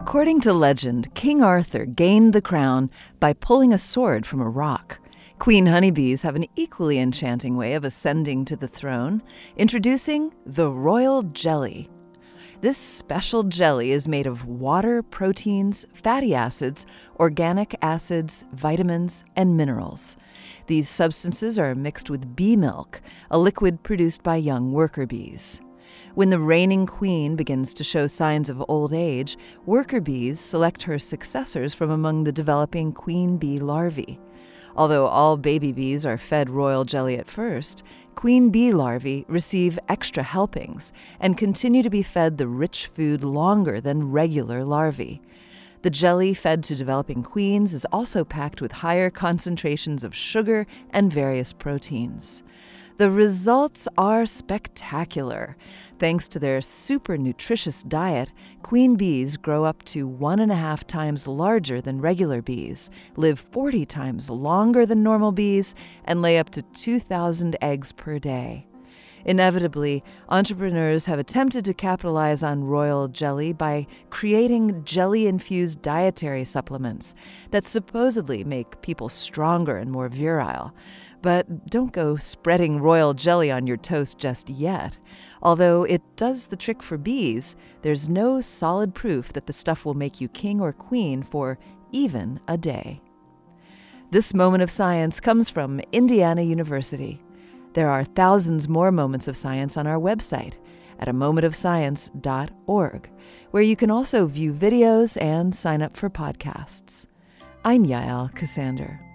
According to legend, King Arthur gained the crown by pulling a sword from a rock. Queen honeybees have an equally enchanting way of ascending to the throne, introducing the royal jelly. This special jelly is made of water, proteins, fatty acids, organic acids, vitamins, and minerals. These substances are mixed with bee milk, a liquid produced by young worker bees. When the reigning queen begins to show signs of old age, worker bees select her successors from among the developing queen bee larvae. Although all baby bees are fed royal jelly at first, queen bee larvae receive extra helpings and continue to be fed the rich food longer than regular larvae. The jelly fed to developing queens is also packed with higher concentrations of sugar and various proteins. The results are spectacular. Thanks to their super nutritious diet, queen bees grow up to one and a half times larger than regular bees, live 40 times longer than normal bees, and lay up to 2,000 eggs per day. Inevitably, entrepreneurs have attempted to capitalize on royal jelly by creating jelly infused dietary supplements that supposedly make people stronger and more virile. But don't go spreading royal jelly on your toast just yet. Although it does the trick for bees, there's no solid proof that the stuff will make you king or queen for even a day. This moment of science comes from Indiana University. There are thousands more moments of science on our website at a momentofscience.org, where you can also view videos and sign up for podcasts. I'm Yael Ksander.